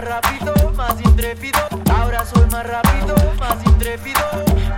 más rápido, más intrépido. Ahora soy más rápido, más intrépido.